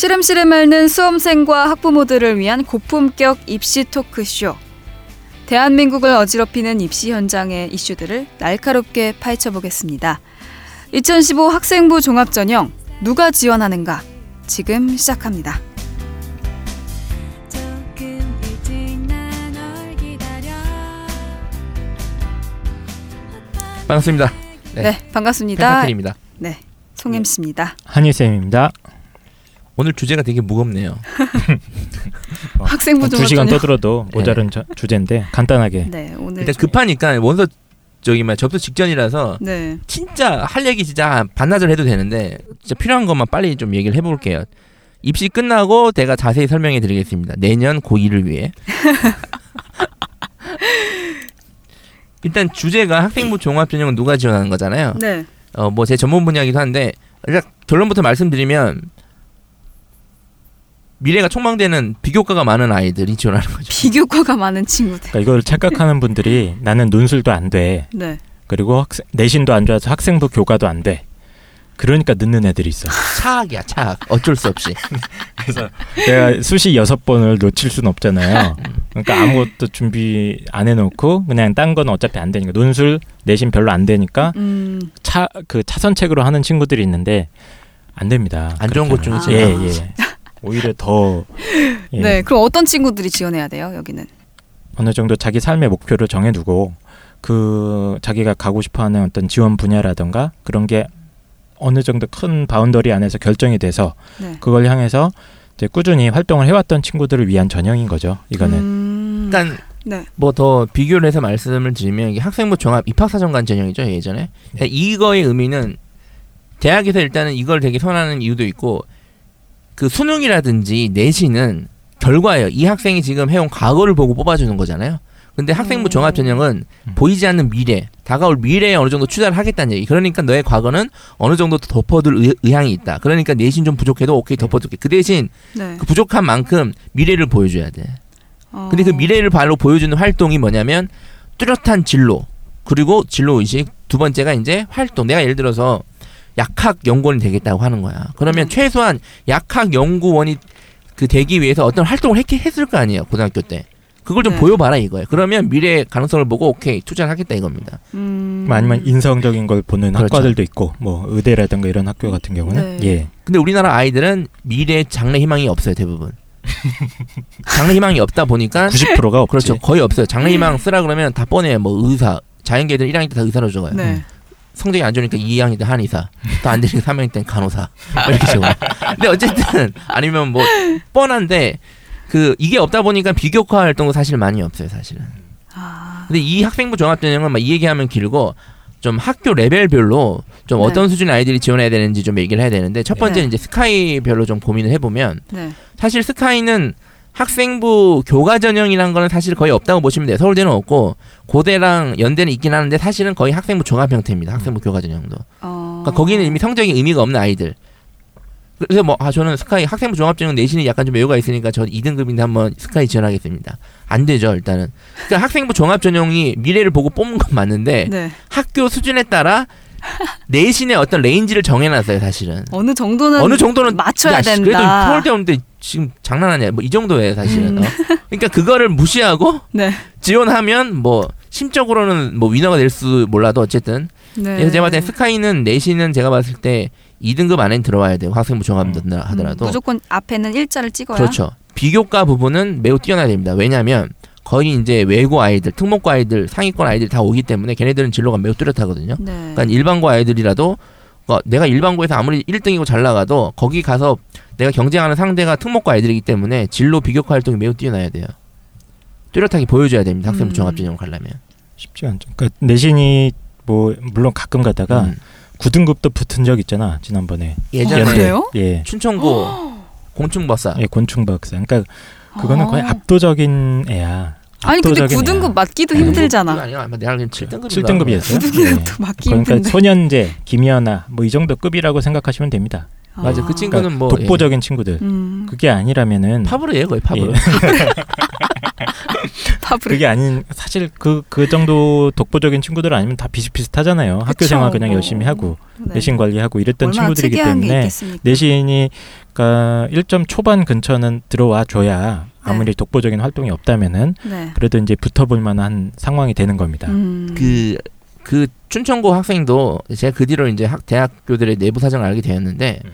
시름시름 앓는 수험생과 학부모들을 위한 고품격 입시 토크쇼. 대한민국을 어지럽히는 입시 현장의 이슈들을 날카롭게 파헤쳐 보겠습니다. 2015 학생부 종합전형 누가 지원하는가? 지금 시작합니다. 반갑습니다. 네, 네, 반갑습니다. 펜타클입니다. 네, 송임 씨입니다. 한희 쌤입니다. 오늘 주제가 되게 무겁네요. 학생부 두 시간. 떠들어도 모자른 저- 주제인데 간단하게 네, 오늘 일단 좀- 급하니까 원서 저기 막 접수 직전이라서 네. 진짜 할 얘기 진짜 반나절 해도 되는데 진짜 필요한 것만 빨리 좀 얘기를 해볼게요. 입시 끝나고 내가 자세히 설명해 드리겠습니다. 내년 고2를 위해. 일단 주제가 학생부 종합전형은 누가 지원하는 거잖아요. 네. 어뭐 제 전문 분야이기도 한데 일단 결론부터 말씀드리면 미래가 촉망되는 비교과가 많은 아이들이 지원하는 거죠. 비교과가 많은 친구들. 그러니까 이걸 착각하는 분들이 나는 논술도 안 돼. 네. 그리고 학생, 내신도 안 좋아서 학생부 교과도 안 돼. 그러니까 늦는 애들이 있어. 차악이야 차악. 어쩔 수 없이. 그래서 내가 수시 여섯 번을 놓칠 순 없잖아요. 그러니까 아무것도 준비 안 해놓고 그냥 딴 건 어차피 안 되니까 논술 내신 별로 안 되니까 음. 차그 차선책으로 하는 친구들이 있는데 안 됩니다. 안 좋은 것. 중에 예 제일 예. 오히려 더 예. 네. 그럼 어떤 친구들이 지원해야 돼요? 여기는. 어느 정도 자기 삶의 목표를 정해두고 그 자기가 가고 싶어하는 어떤 지원 분야라던가 그런 게 어느 정도 큰 boundary 안에서 결정이 돼서 네. 그걸 향해서 이제 꾸준히 활동을 해왔던 친구들을 위한 전형인 거죠. 이거는 음. 일단 네. 뭐 더 비교를 해서 말씀을 드리면 이게 학생부 종합 입학사정관 전형이죠 예전에. 그러니까 이거의 의미는 대학에서 일단은 이걸 되게 선호하는 이유도 있고 그 수능이라든지 내신은 결과예요. 이 학생이 지금 해온 과거를 보고 뽑아주는 거잖아요. 근데 학생부 음. 종합 전형은 음. 보이지 않는 미래, 다가올 미래에 어느 정도 투자를 하겠다는 얘기. 그러니까 너의 과거는 어느 정도 덮어둘 의, 의향이 있다. 그러니까 내신 좀 부족해도 오케이 덮어둘게. 그 대신 네. 그 부족한 만큼 미래를 보여줘야 돼. 어. 근데 그 미래를 바로 보여주는 활동이 뭐냐면 뚜렷한 진로 그리고 진로 의식 두 번째가 이제 활동 내가 예를 들어서 약학 연구원이 되겠다고 하는 거야 그러면 음. 최소한 약학 연구원이 그 되기 위해서 어떤 활동을 했, 했을 거 아니에요 고등학교 때 그걸 좀 네. 보여봐라 이거예요 그러면 미래의 가능성을 보고 오케이 투자를 하겠다 이겁니다 음. 뭐 아니면 인성적인 걸 보는 그렇죠. 학과들도 있고 뭐 의대라든가 이런 학교 같은 경우는 네. 예 근데 우리나라 아이들은 미래 장래 희망이 없어요 대부분 장래 희망이 없다 보니까 90%가 없지. 그렇죠 거의 없어요 장래 희망 쓰라 그러면 다 뻔해요 뭐 의사 자연계들 1학년 때 다 의사로 적어요 네. 성적이 안 좋으니까 2학년 때 한의사, 또 안 되니까 3학년 때는 간호사 뭐 이렇게 적어요. 근데 어쨌든 아니면 뭐 뻔한데 그 이게 없다 보니까 비교과 활동도 사실 많이 없어요, 사실은. 아. 근데 이 학생부 종합전형은 막 이 얘기하면 길고 좀 학교 레벨별로 좀 네. 어떤 수준의 아이들이 지원해야 되는지 좀 얘기를 해야 되는데 첫 번째는 네. 이제 스카이별로 좀 고민을 해보면 네. 사실 스카이는 학생부 교과 전형이란 거는 사실 거의 없다고 보시면 돼요. 서울대는 없고 고대랑 연대는 있긴 하는데 사실은 거의 학생부 종합 형태입니다. 학생부 교과 전형도. 어. 그러니까 거기는 이미 성적이 의미가 없는 아이들. 그래서 뭐 아 저는 스카이 학생부 종합전형 내신이 약간 좀 여유가 있으니까 저 2등급인데 한번 스카이 지원하겠습니다. 안 되죠 일단은. 그러니까 학생부 종합전형이 미래를 보고 뽑는 건 맞는데 네. 학교 수준에 따라 내신의 어떤 range를 정해놨어요 사실은. 어느 정도는 어느 정도는 맞춰야 야, 된다. 그래도 서울대 오는데 지금 장난하냐? 뭐이 정도예요 사실은. 음. 어? 그러니까 그거를 무시하고 네. 지원하면 뭐 심적으로는 뭐 winner가 될 수 몰라도 어쨌든 네. 그래서 제가 봤을 때 SKY는 내신은 제가 봤을 때 2등급 안에 들어와야 돼요. 학생부 종합 음. 하더라도. 음, 무조건 앞에는 일자를 찍어야. 그렇죠. 비교과 부분은 매우 뛰어나야 됩니다. 왜냐하면 거의 이제 외고 아이들, 특목고 아이들, 상위권 아이들 다 오기 때문에 걔네들은 진로가 매우 뚜렷하거든요. 네. 그러니까 일반고 아이들이라도 어, 내가 일반고에서 아무리 1등이고 잘 나가도 거기 가서 내가 경쟁하는 상대가 특목고 아이들이기 때문에 진로 비교과 활동이 매우 뛰어나야 돼요. 뚜렷하게 보여줘야 됩니다. 학생부 음. 종합전형 가려면. 쉽지 않죠. 그러니까 내신이 뭐 물론 가끔 가다가 음. 9등급도 붙은 적 있잖아 지난번에. 예전에 어, 그래요? 예. 춘천고 곤충버사 예, 곤충 박사. 그러니까 그거는 거의 아. 압도적인 애야. 아니 근데 압도적인 9등급 애야. 맞기도 네. 힘들잖아. 아니야 아마 내가 알기로 7등급 7등급이었어요. 9등급도 맞기 그러니까 힘든데. 소년제, 김연아 뭐 이 정도 급이라고 생각하시면 됩니다. 맞아 그 친구는 그러니까 뭐 독보적인 친구들. 음. 그 그게 아니라면은 파브르예요 거의 파브르. 예. 팝으로. 그게 아닌 사실 그그 정도 독보적인 친구들 아니면 다 비슷비슷하잖아요. 학교. 생활 그냥 뭐. 열심히 하고 네. 내신 관리하고 이랬던 친구들이기 때문에? 내신이 그러니까 1점 초반 근처는 들어와 줘야 아무리 독보적인 활동이 없다면은 네. 그래도 이제 붙어볼 만한 상황이 되는 겁니다. 음. 그, 그 춘천고 학생도 제가 그 뒤로 이제 학, 대학교들의 내부 사정을 알게 되었는데 음.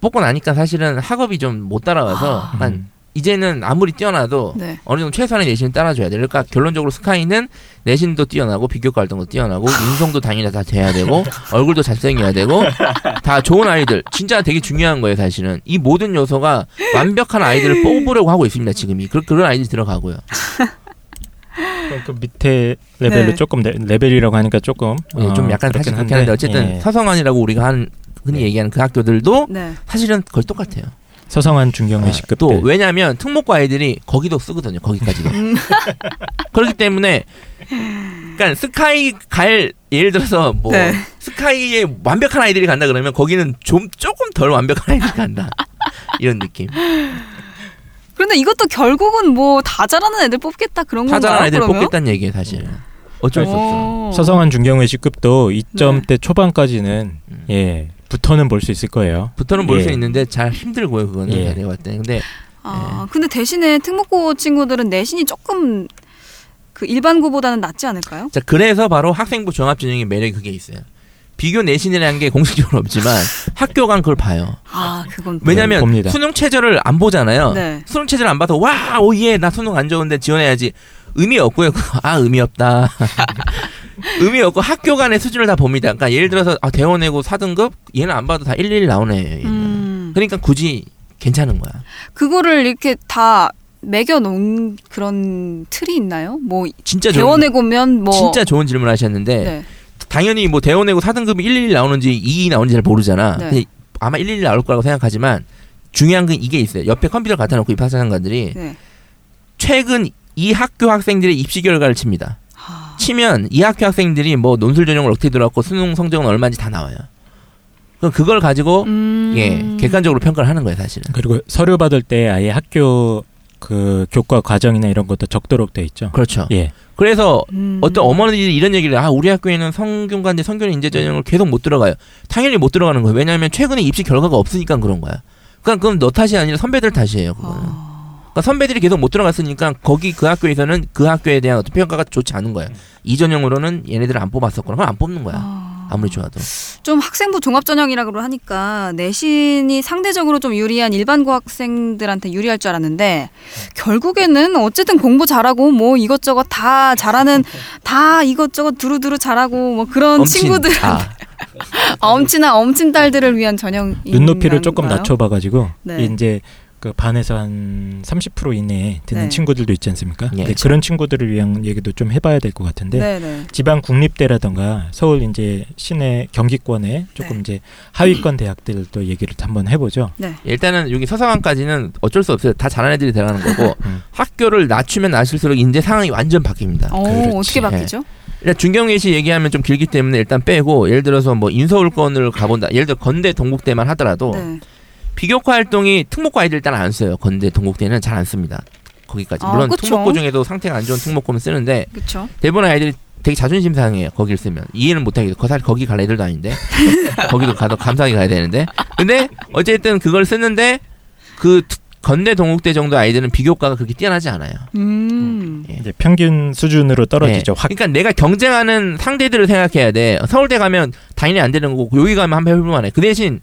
뽑고 나니까 사실은 학업이 좀 못 따라와서 아. 약간 음. 이제는 아무리 뛰어나도 네. 어느 정도 최소한의 내신을 따라줘야 돼. 그러니까 결론적으로 스카이는 내신도 뛰어나고 비교과 활동도 뛰어나고 인성도 당연히 다 돼야 되고 얼굴도 잘생겨야 되고 다 좋은 아이들 진짜 되게 중요한 거예요 사실은 이 모든 요소가 완벽한 아이들을 뽑으려고 하고 있습니다 지금이 그, 그런 아이들이 들어가고요. 그럼 그 밑에 레벨로 네. 조금 레, 레벨이라고 하니까 조금 예, 좀 어, 약간 그렇긴 사실 그렇긴 한데 어쨌든 예. 서성한이라고 우리가 한 흔히 네. 얘기하는 그 학교들도 네. 사실은 거의 똑같아요. 서성한 중경외 아, 시급도 돼 왜냐하면 특목고 아이들이 거기도 쓰거든요. 거기까지도. 음. 그렇기 때문에 그러니까 SKY 갈 예를 들어서 뭐 네. SKY에 완벽한 아이들이 간다 그러면 거기는 좀 조금 덜 완벽한 아이들이 간다. 이런 느낌. 그런데 이것도 결국은 뭐 다 잘하는 애들 뽑겠다 그런 건가요? 타자란 아이들 그러면? 뽑겠다는 얘기예요, 사실. 어쩔 수 없어. 오. 서성한 중경회 시급도 네. 2점대 초반까지는 음. 예 붙어는 볼 수 있을 거예요. 부터는 볼수 예. 있는데 잘 힘들고요, 그거는 예. 내가 봤을 때. 근데 아, 근데 대신에 특목고 친구들은 내신이 조금 그 일반고보다는 낫지 않을까요? 자 그래서 바로 학생부 종합전형의 매력이 그게 있어요. 비교 내신이라는 게 공식적으로 없지만 학교 간 그걸 봐요. 아, 그건 왜냐면 봅니다. 수능 체제를 안 보잖아요. 네. 수능 체제를 안 봐서 와 오예 나 수능 안 좋은데 지원해야지 의미 없고요. 아 의미 없다. 의미 없고 학교 간의 수준을 다 봅니다. 그러니까 예를 들어서 아 대원 내고 4등급 얘는 안 봐도 다111 나오네. 얘는. 음. 그러니까 굳이 괜찮은 거야. 그거를 이렇게 다 매겨 놓은 그런 틀이 있나요? 뭐 진짜 대원에 보면 뭐 진짜 좋은 질문 을 하셨는데 네. 당연히 뭐 대원 내고 4등급이 111 나오는지 22 나오는지 잘 모르잖아. 네. 근데 아마 111 나올 거라고 생각하지만 중요한 건 이게 있어요. 옆에 컴퓨터 갖다 놓고 입학생관들이 네. 최근 이 학교 학생들의 입시 결과를 칩니다. 아, 치면 이 학교 학생들이 뭐 논술 전형을 어떻게 들어갔고 수능 성적은 얼마인지 다 나와요. 그럼 그걸 가지고 음. 예 객관적으로 평가를 하는 거예요 사실은. 그리고 서류 받을 때 아예 학교 그 교과 과정이나 이런 것도 적도록 돼 있죠. 그렇죠. 예. 그래서 음. 어떤 어머니들이 이런 얘기를 아 우리 학교에는 성균관대 성균 인재 전형을 계속 못 들어가요. 당연히 못 들어가는 거예요. 왜냐하면 최근에 입시 결과가 없으니까 그런 거야. 그러니까 그건 너 탓이 아니라 선배들 탓이에요. 그거는. 아, 그러니까 선배들이 계속 못 들어갔으니까 거기 그 학교에서는 그 학교에 대한 어떤 평가가 좋지 않은 거야. 이 전형으로는 얘네들을 안 뽑았었거나 그럼 안 뽑는 거야. 아. 아무리 좋아도. 좀 학생부 종합전형이라고 하니까 내신이 상대적으로 좀 유리한 일반고 학생들한테 유리할 줄 알았는데 결국에는 어쨌든 공부 잘하고 뭐 이것저것 다 잘하는 다 이것저것 두루두루 잘하고 뭐 그런 엄친. 친구들 아, 엄친아 엄친 딸들을 위한 전형 눈높이를 조금 낮춰봐가지고 네. 이제 그 반에서 한 30% 이내에 드는 네. 친구들도 있지 않습니까? 예. 네, 그런 친구들을 위한 얘기도 좀 해봐야 될 것 같은데 네네 지방 국립대라던가 서울 이제 시내 경기권에 조금 네. 이제 하위권 대학들도 얘기를 한번 해보죠. 네. 일단은 여기 서상환까지는 어쩔 수 없어요. 다 잘하는 애들이 들어가는 거고 음. 학교를 낮추면 낮출수록 인재 상황이 완전 바뀝니다. 어 그렇지. 어떻게 바뀌죠? 일단 중경예시 얘기하면 좀 길기 때문에 일단 빼고 예를 들어서 뭐 인서울권을 가본다. 예를 들어 건대 동국대만 하더라도 네. 비교과 활동이 특목고 아이들 일단 안 써요. 건대 동국대는 잘 안 씁니다. 거기까지. 아, 물론 그쵸. 특목고 중에도 상태가 안 좋은 특목고는 쓰는데 그렇죠. 대부분 아이들이 되게 자존심 상해요. 거기를 쓰면 이해는 못하겠어. 거 사실 거기 갈 애들도 아닌데 거기도 가도 감사하게 가야 되는데. 근데 어쨌든 그걸 쓰는데 그 특- 건대 동국대 정도 아이들은 비교과가 그렇게 뛰어나지 않아요. 음. 예. 이제 평균 수준으로 떨어지죠. 네. 확 그러니까 내가 경쟁하는 상대들을 생각해야 돼. 서울대 가면 당연히 안 되는 거고 여기 가면 한번 해볼 만해. 그 대신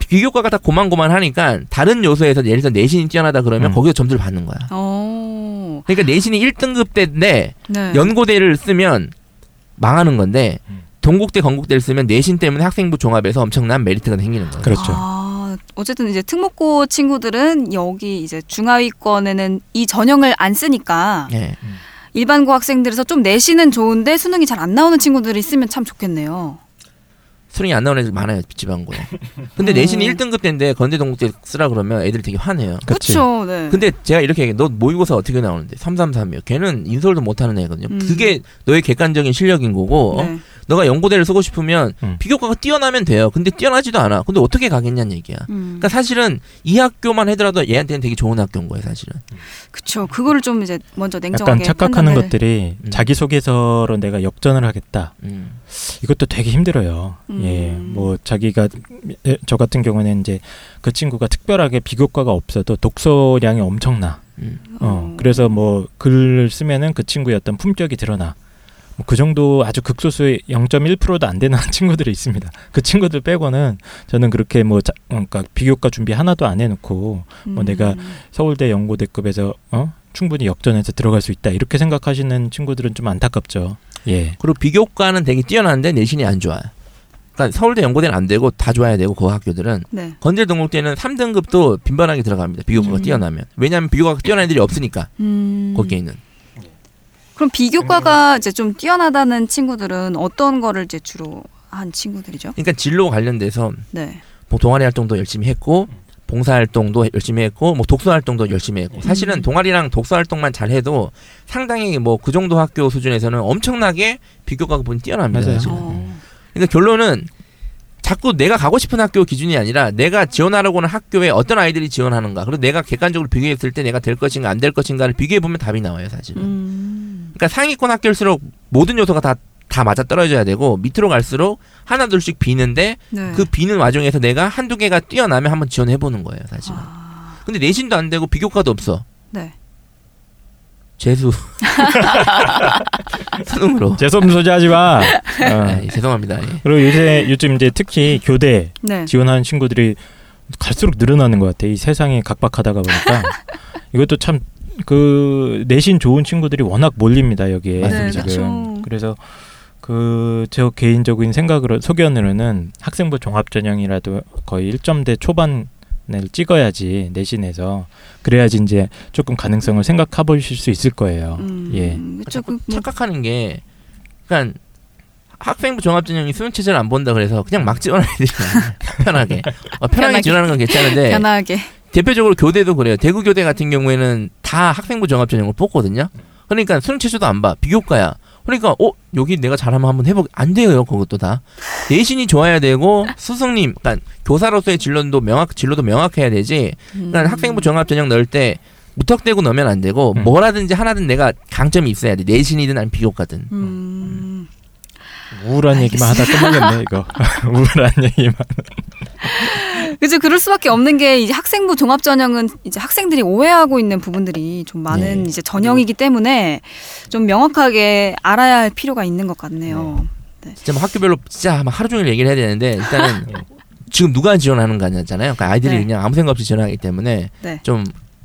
비교과가 다 고만고만하니까 다른 요소에서 예를 들어 내신이 뛰어나다 그러면 음. 거기서 점수를 받는 거야. 어. 그러니까 내신이 1등급 때인데 네. 연고대를 쓰면 망하는 건데 음. 동국대 건국대를 쓰면 내신 때문에 학생부 종합에서 엄청난 메리트가 생기는 거예요. 그렇죠. 아, 어쨌든 이제 특목고 친구들은 여기 이제 중하위권에는 이 전형을 안 쓰니까 예. 일반고 학생들에서 좀 내신은 좋은데 수능이 잘 안 나오는 친구들이 있으면 참 좋겠네요. 수능이 안 나오는 애들 많아요 지방고에. 근데 음. 내신이 1등급 때인데 건대 동국대 쓰라 그러면 애들이 되게 화내요. 그렇죠. 네. 근데 제가 이렇게 얘기해. 너 모의고사 어떻게 나오는데? 333이요. 걔는 인서울도 못하는 애거든요. 음. 그게 너의 객관적인 실력인 거고 어? 네. 너가 연고대를 쓰고 싶으면 음. 비교과가 뛰어나면 돼요. 근데 뛰어나지도 않아. 근데 어떻게 가겠냐는 얘기야. 음. 그러니까 사실은 이 학교만 하더라도 얘한테는 되게 좋은 학교인 거예요, 사실은. 그렇죠. 그거를 좀 이제 먼저 약간 냉정하게 착각하는 판단을- 것들이 음. 자기 소개서로 내가 역전을 하겠다. 음. 이것도 되게 힘들어요. 음. 음. 예, 뭐 자기가 예, 저 같은 경우는 이제 그 친구가 특별하게 비교과가 없어도 독서량이 엄청나. 음. 어, 그래서 뭐 글을 쓰면은 그 친구의 어떤 품격이 드러나. 뭐 그 정도 아주 극소수의 0.1%도 안 되는 친구들이 있습니다. 그 친구들 빼고는 저는 그렇게 뭐 자, 그러니까 비교과 준비 하나도 안 해놓고 뭐 내가 음. 서울대 연고대급에서 어 충분히 역전해서 들어갈 수 있다 이렇게 생각하시는 친구들은 좀 안타깝죠. 예. 그리고 비교과는 되게 뛰어난데 내신이 안 좋아요. 그러니까 서울대 연고대는 안 되고 다 좋아야 되고 그 학교들은 네. 건대 동국대는 3등급도 빈번하게 들어갑니다. 비교과가 음. 뛰어나면. 왜냐하면 비교과가 뛰어난 애들이 없으니까 음. 거기에 있는. 그럼 비교과가 이제 좀 뛰어나다는 친구들은 어떤 거를 이제 주로 한 친구들이죠? 그러니까 진로 관련돼서 네. 뭐 동아리 활동도 열심히 했고 봉사 활동도 열심히 했고 뭐 독서 활동도 열심히 했고 사실은 음. 동아리랑 독서 활동만 잘 해도 상당히 뭐 그 정도 학교 수준에서는 엄청나게 비교과가 본이 뛰어납니다. 맞아요. 그러니까 결론은 자꾸 내가 가고 싶은 학교 기준이 아니라 내가 지원하려고 하는 학교에 어떤 아이들이 지원하는가 그리고 내가 객관적으로 비교했을 때 내가 될 것인가 안 될 것인가를 비교해 보면 답이 나와요 사실은. 음. 그러니까 상위권 학교일수록 모든 요소가 다 다 맞아 떨어져야 되고 밑으로 갈수록 하나 둘씩 비는데 네. 그 비는 와중에서 내가 한두 개가 뛰어나면 한번 지원해 보는 거예요 사실은. 아. 근데 내신도 안 되고 비교과도 없어. 네. 재수 수능으로. 재수 없는 소리 하지 마. 어. 네, 죄송합니다. 예. 그리고 요새 요즘 이제 특히 교대 네. 지원하는 친구들이 갈수록 늘어나는 것 같아. 이 세상이 각박하다가 보니까 이것도 참 그 내신 좋은 친구들이 워낙 몰립니다 여기에 네, 지금. 그렇죠. 그래서 그 저 개인적인 생각으로 소견으로는 학생부 종합 전형이라도 거의 1점대 초반 을 찍어야지 내신에서 그래야지 이제 조금 가능성을 생각해 보실 수 있을 거예요. 음. 예. 그쵸. 그 뭐, 착각하는 게, 그러니까 학생부 종합전형이 수능 체제를 안 본다 그래서 그냥 막 애들이 많아요. 편하게. 어, 편하게 편하게. 지원하는 건 괜찮은데 편하게. 대표적으로 교대도 그래요. 대구 교대 같은 경우에는 다 학생부 종합전형을 뽑거든요. 그러니까 수능 체제도 안 봐. 비교과야. 그러니까 어 여기 내가 잘하면 한번 해보 안 돼요 그것도 다 내신이 좋아야 되고 스승님 그러니까 교사로서의 진로도 명확 진로도 명확해야 되지 그러니까 음. 학생부 종합 전형 넣을 때 무턱대고 넣으면 안 되고 음. 뭐라든지 하나든 내가 강점이 있어야 돼 내신이든 아니면 비교과든 음. 우울한 얘기만 하다 끝나겠네 이거. 우울한 얘기만. 그죠. 그럴 수밖에 없는 게 이제 학생부 종합 전형은 이제 학생들이 오해하고 있는 부분들이 좀 많은 네. 이제 전형이기 때문에 좀 명확하게 알아야 할 필요가 있는 것 같네요. 진짜 뭐 학교별로 진짜 막 하루 종일 얘기를 해야 되는데 일단은 예. 지금 누가 지원하는 거냐잖아요 그러니까 아이들이 네. 그냥 아무 생각 없이 지원하기 때문에 네. 좀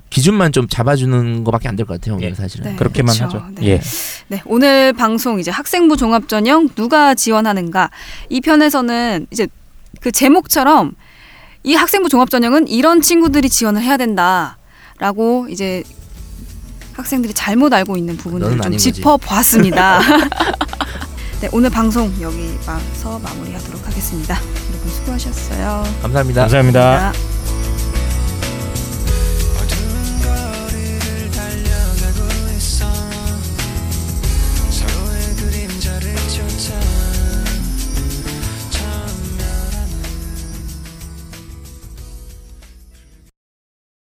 기준만 좀 잡아주는 것밖에 안 될 것 같아요 오늘 예. 사실은 네. 그렇게만 그렇죠. 하죠. 네. 예. 네, 오늘 방송 이제 학생부 종합 전형 누가 지원하는가 이 편에서는 이제 그 제목처럼 이 학생부 종합 전형은 이런 친구들이 지원을 해야 된다라고 이제 학생들이 잘못 알고 있는 부분들을 너는 좀. 짚어보았습니다. 네, 오늘 방송 여기서 마무리하도록 하겠습니다. 여러분 수고하셨어요. 감사합니다. 감사합니다. 감사합니다.